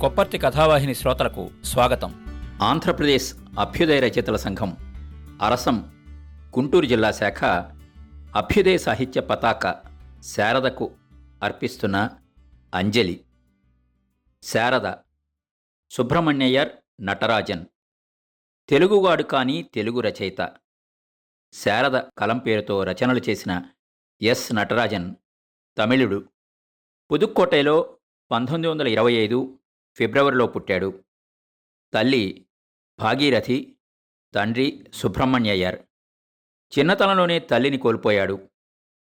కొప్పర్తి కథావాహిని శ్రోతలకు స్వాగతం. ఆంధ్రప్రదేశ్ అభ్యుదయ రచయితల సంఘం అరసం గుంటూరు జిల్లా శాఖ అభ్యుదయ సాహిత్య పతాక శారదకు అర్పిస్తున్న అంజలి. శారద సుబ్రహ్మణ్యయ్యర్ నటరాజన్. తెలుగువాడు కాని తెలుగు రచయిత. శారద కలం పేరుతో రచనలు చేసిన ఎస్ నటరాజన్ తమిళుడు. పుదుక్కోటైలో పంతొమ్మిది వందల ఇరవై ఐదు ఫిబ్రవరిలో పుట్టాడు. తల్లి భాగీరథి తండ్రి సుబ్రహ్మణ్యయ్యర్. చిన్నతనంలోనే తల్లిని కోల్పోయాడు.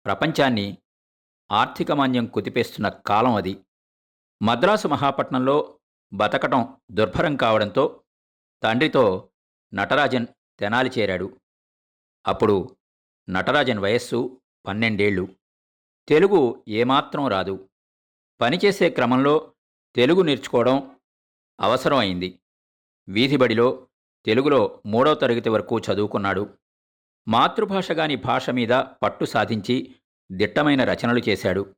ప్రపంచాన్ని ఆర్థిక మాంద్యం కుదిపేస్తున్న కాలం అది. మద్రాసు మహాపట్నంలో బతకటం దుర్భరం కావడంతో తండ్రితో నటరాజన్ తెనాలి చేరాడు. అప్పుడు నటరాజన్ వయస్సు పన్నెండేళ్ళు. తెలుగు ఏమాత్రం రాదు. పనిచేసే క్రమంలో తెలుగు నేర్చుకోవడం అవసరం అయింది వీధిబడిలో తెలుగులో మూడవ తరగతి వరకు చదువుకున్నాడు. మాతృభాషగాని భాష మీద పట్టు సాధించి దిట్టమైన రచనలు చేశాడు.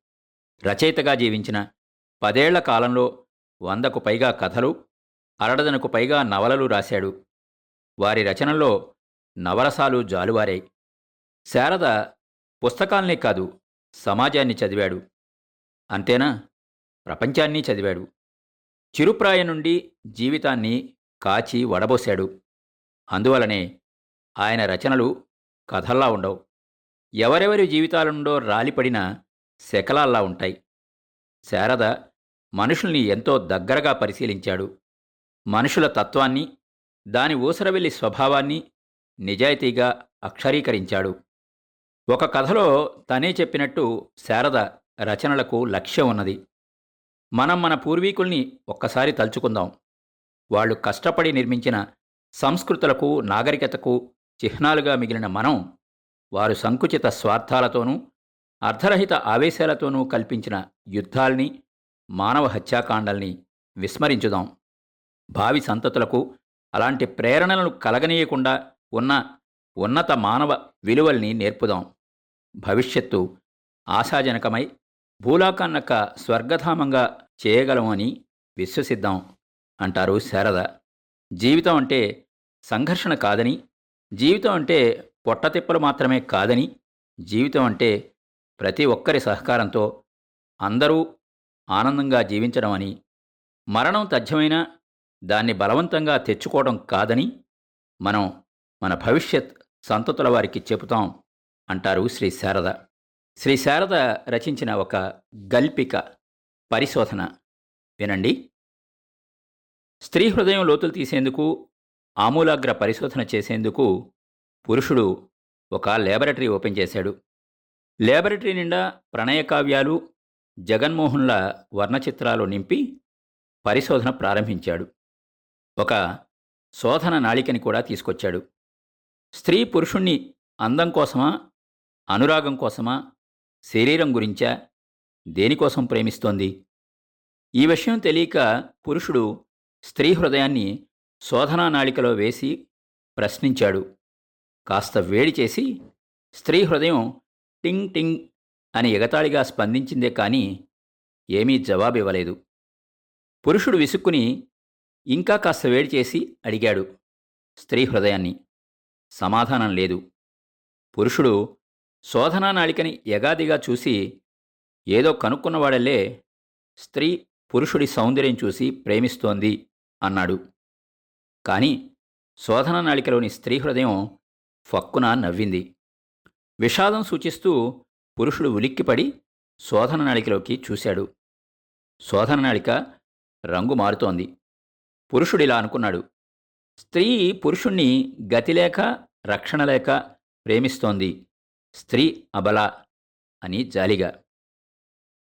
రచయితగా జీవించిన పదేళ్ళ కాలంలో వందకు పైగా కథలు అరడదనకు పైగా నవలలు రాశాడు. వారి రచనల్లో నవరసాలు జాలువారాయి. శారద పుస్తకాల్నే కాదు సమాజాన్ని చదివాడు. అంతేనా? ప్రపంచాన్ని చదివాడు. చిరుప్రాయ నుండి జీవితాన్ని కాచి వడబోశాడు. అందువలనే ఆయన రచనలు కథల్లా ఉండవు. ఎవరెవరి జీవితాలుండో రాలిపడిన శకలాల్లా ఉంటాయి. శారద మనుషుల్ని ఎంతో దగ్గరగా పరిశీలించాడు. మనుషుల తత్వాన్ని దాని ఊసరవెల్లి స్వభావాన్ని నిజాయితీగా అక్షరీకరించాడు. ఒక కథలో తనే చెప్పినట్టు శారద రచనలకు లక్ష్యం ఉన్నది. మనం మన పూర్వీకుల్ని ఒక్కసారి తలుచుకుందాం. వాళ్ళు కష్టపడి నిర్మించిన సంస్కృతులకు నాగరికతకు చిహ్నాలుగా మిగిలిన మనం వారు సంకుచిత స్వార్థాలతోనూ అర్ధరహిత ఆవేశాలతోనూ కల్పించిన యుద్ధాల్ని మానవ హత్యాకాండల్ని విస్మరించుదాం. భావి సంతతులకు అలాంటి ప్రేరణలను కలగనీయకుండా ఉన్న ఉన్నత మానవ విలువల్ని నేర్పుదాం. భవిష్యత్తు ఆశాజనకమై భూలాకాన్నక స్వర్గధామంగా చేయగలమని విశ్వసిద్దాం అంటారు శారద. జీవితం అంటే సంఘర్షణ కాదని జీవితం అంటే పొట్టతిప్పలు మాత్రమే కాదని జీవితం అంటే ప్రతి ఒక్కరి సహకారంతో అందరూ ఆనందంగా జీవించడం అని మరణం తథ్యమైనా దాన్ని బలవంతంగా తెచ్చుకోవడం కాదని మనం మన భవిష్యత్ సంతతుల వారికి చెబుతాం అంటారు శ్రీ శారద. శ్రీ శారద రచించిన ఒక గల్పిక పరిశోధన. వినండి. స్త్రీ హృదయం లోతులు తీసేందుకు ఆమూలాగ్ర పరిశోధన చేసేందుకు పురుషుడు ఒక లేబొరేటరీ ఓపెన్ చేశాడు. లేబొరేటరీ నిండా ప్రణయ కావ్యాలు జగన్మోహన్ల వర్ణచిత్రాలు నింపి పరిశోధన ప్రారంభించాడు. ఒక శోధన నాళికని కూడా తీసుకొచ్చాడు. స్త్రీ పురుషుణ్ణి అందం కోసమా అనురాగం కోసమా శరీరం గురించా దేనికోసం ప్రేమిస్తోంది? ఈ విషయం తెలియక పురుషుడు స్త్రీ హృదయాన్ని శోధనా నాళికలో వేసి ప్రశ్నించాడు. కాస్త వేడి చేసి స్త్రీ హృదయం టింగ్ టింగ్ అని ఎగతాళిగా స్పందించిందే కానీ ఏమీ జవాబివ్వలేదు. పురుషుడు విసుక్కుని ఇంకా కాస్త వేడి చేసి అడిగాడు స్త్రీ హృదయాన్ని. సమాధానం లేదు. పురుషుడు శోధనా నాళికని యగాదిగా చూసి ఏదో కనుక్కున్నవాడలే స్త్రీ పురుషుడి సౌందర్యం చూసి ప్రేమిస్తోంది అన్నాడు. కాని శోధన నాళికలోని స్త్రీ హృదయం ఫక్కున నవ్వింది. విషాదం సూచిస్తూ పురుషుడు ఉలిక్కిపడి శోధన నాళికలోకి చూశాడు. శోధన నాళిక రంగు మారుతోంది. పురుషుడిలా అనుకున్నాడు. స్త్రీ పురుషుణ్ణి గతిలేక రక్షణ లేక ప్రేమిస్తోంది. స్త్రీ అబల అని జాలిగా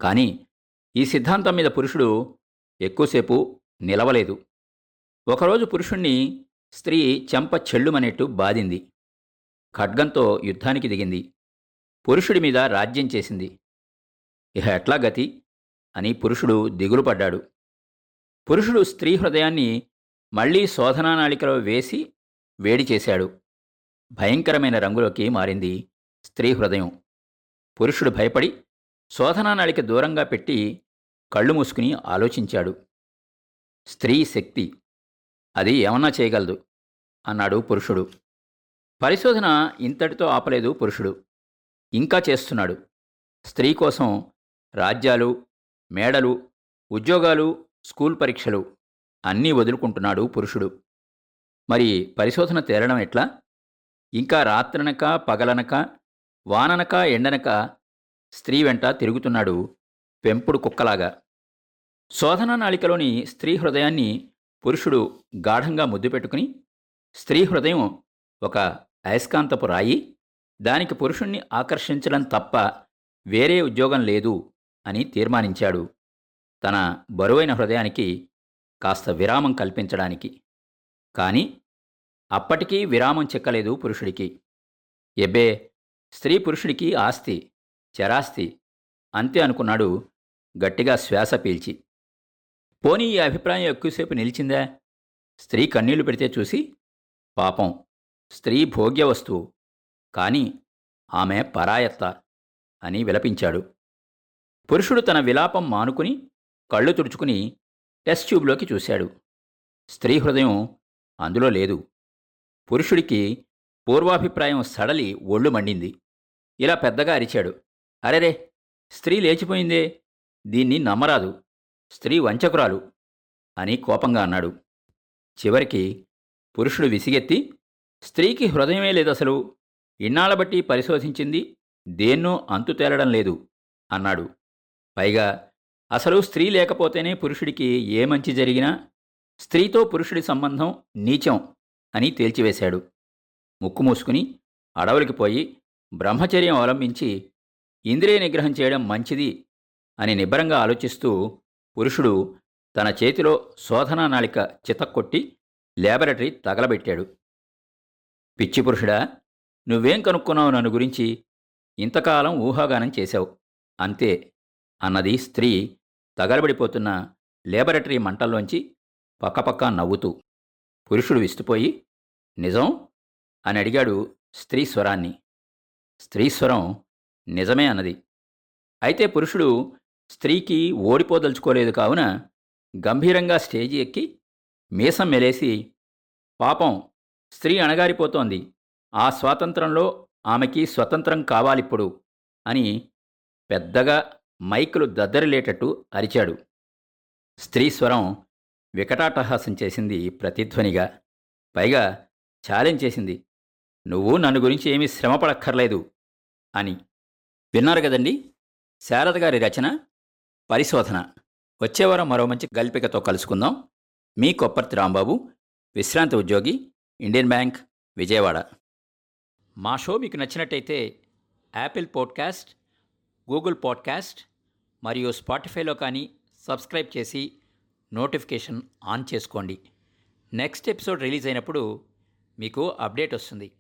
కానీ ఈ సిద్ధాంతం మీద పురుషుడు ఎక్కువసేపు నిలవలేదు. ఒకరోజు పురుషుణ్ణి స్త్రీ చెంప చెళ్ళుమనేట్టు బాధింది. ఖడ్గంతో యుద్ధానికి దిగింది. పురుషుడి మీద రాజ్యం చేసింది. ఇహ ఎట్లా గతి? అని పురుషుడు దిగులు పడ్డాడు పురుషుడు స్త్రీ హృదయాన్ని మళ్ళీ శోధనానాళికలో వేసి వేడి చేశాడు. భయంకరమైన రంగులోకి మారింది స్త్రీ హృదయం. పురుషుడు భయపడి శోధనానాళిక దూరంగా పెట్టి కళ్ళు మూసుకుని ఆలోచించాడు. స్త్రీ శక్తి. అది ఏమన్నా చేయగలదు అన్నాడు పురుషుడు. పరిశోధన ఇంతటితో ఆపలేదు పురుషుడు. ఇంకా చేస్తున్నాడు. స్త్రీ కోసం రాజ్యాలు మేడలు ఉద్యోగాలు స్కూల్ పరీక్షలు అన్నీ వదులుకుంటున్నాడు పురుషుడు. మరి పరిశోధన తేరడం ఎట్లా? ఇంకా రాత్రనక పగలనక వాననక ఎండనక స్త్రీ వెంట తిరుగుతున్నాడు పెంపుడు కుక్కలాగా. శోధనా నాళికలోని స్త్రీ హృదయాన్ని పురుషుడు గాఢంగా ముద్దు పెట్టుకుని స్త్రీ హృదయం ఒక అయస్కాంతపు రాయి దానికి పురుషుణ్ణి ఆకర్షించడం తప్ప వేరే ఉద్యోగం లేదు అని తీర్మానించాడు. తన బరువైన హృదయానికి కాస్త విరామం కల్పించడానికి. కానీ అప్పటికీ విరామం చెక్కలేదు పురుషుడికి. ఎబ్బే స్త్రీ పురుషుడికి ఆస్తి. చరాస్తి అంతే అనుకున్నాడు గట్టిగా శ్వాస పీల్చి. పోనీ ఈ అభిప్రాయం ఎక్కువసేపు నిలిచిందా? స్త్రీ కన్నీళ్ళు పెడితే చూసి పాపం స్త్రీ భోగ్య వస్తువు. కానీ ఆమె పరాయత్త అని విలపించాడు. పురుషుడు తన విలాపం మానుకుని కళ్ళు తుడుచుకుని టెస్ట్ ట్యూబ్లోకి చూశాడు. స్త్రీ హృదయం అందులో లేదు. పురుషుడికి పూర్వాభిప్రాయం సడలి ఒళ్ళు మండింది. ఇలా పెద్దగా అరిచాడు. అరెరే స్త్రీ లేచిపోయిందే. దీన్ని నమ్మరాదు. స్త్రీ వంచకురాలు అని కోపంగా అన్నాడు. చివరికి పురుషుడు విసిగెత్తి స్త్రీకి హృదయమే లేదసలు. ఇన్నాళ్ళ బట్టి పరిశోధించింది దేన్నో అంతు తేలడం లేదు అన్నాడు. పైగా అసలు స్త్రీ లేకపోతేనే పురుషుడికి ఏ మంచి జరిగినా స్త్రీతో పురుషుడి సంబంధం నీచం అని తేల్చివేశాడు. ముక్కు మూసుకుని అడవులకి పోయి బ్రహ్మచర్యం అవలంబించి ఇంద్రియ నిగ్రహం చేయడం మంచిది అని నిబ్బరంగా ఆలోచిస్తూ పురుషుడు తన చేతిలో శోధనా నాళిక చితక్కొట్టి లేబరటరీ తగలబెట్టాడు. పిచ్చి పురుషుడా నువ్వేం కనుక్కున్నావు నన్ను గురించి? ఇంతకాలం ఊహాగానం చేశావు. అంతే అన్నది స్త్రీ తగలబడిపోతున్న లేబరటరీ మంటల్లోంచి పక్కపక్క నవ్వుతూ పురుషుడు విస్తుపోయి నిజం? అని అడిగాడు స్త్రీ స్వరాన్ని స్త్రీ స్వరం నిజమే అన్నది. అయితే పురుషుడు స్త్రీకి ఓడిపోదలుచుకోలేదు కావున గంభీరంగా స్టేజి ఎక్కి మీసం మెలేసి పాపం స్త్రీ అణగారిపోతోంది. ఆ స్వాతంత్రంలో ఆమెకి స్వతంత్రం కావాలిప్పుడు అని పెద్దగా మైకులు దద్దరిలేటట్టు అరిచాడు. స్త్రీ స్వరం వికటాటహాసం చేసింది ప్రతిధ్వనిగా పైగా ఛాలెంజ్ చేసింది. నువ్వు నన్ను గురించి ఏమీ శ్రమపడక్కర్లేదు అని. విన్నారు కదండి? శారద గారి రచన పరిశోధన. వచ్చేవారం మరో మంచి గల్పికతో కలుసుకుందాం. మీ కొప్పర్తి రాంబాబు విశ్రాంతి ఉద్యోగి ఇండియన్ బ్యాంక్ విజయవాడ. మా షో మీకు నచ్చినట్టయితే యాపిల్ పాడ్కాస్ట్ గూగుల్ పాడ్కాస్ట్ మరియు స్పాటిఫైలో కానీ సబ్స్క్రైబ్ చేసి నోటిఫికేషన్ ఆన్ చేసుకోండి. నెక్స్ట్ ఎపిసోడ్ రిలీజ్ అయినప్పుడు మీకు అప్డేట్ వస్తుంది.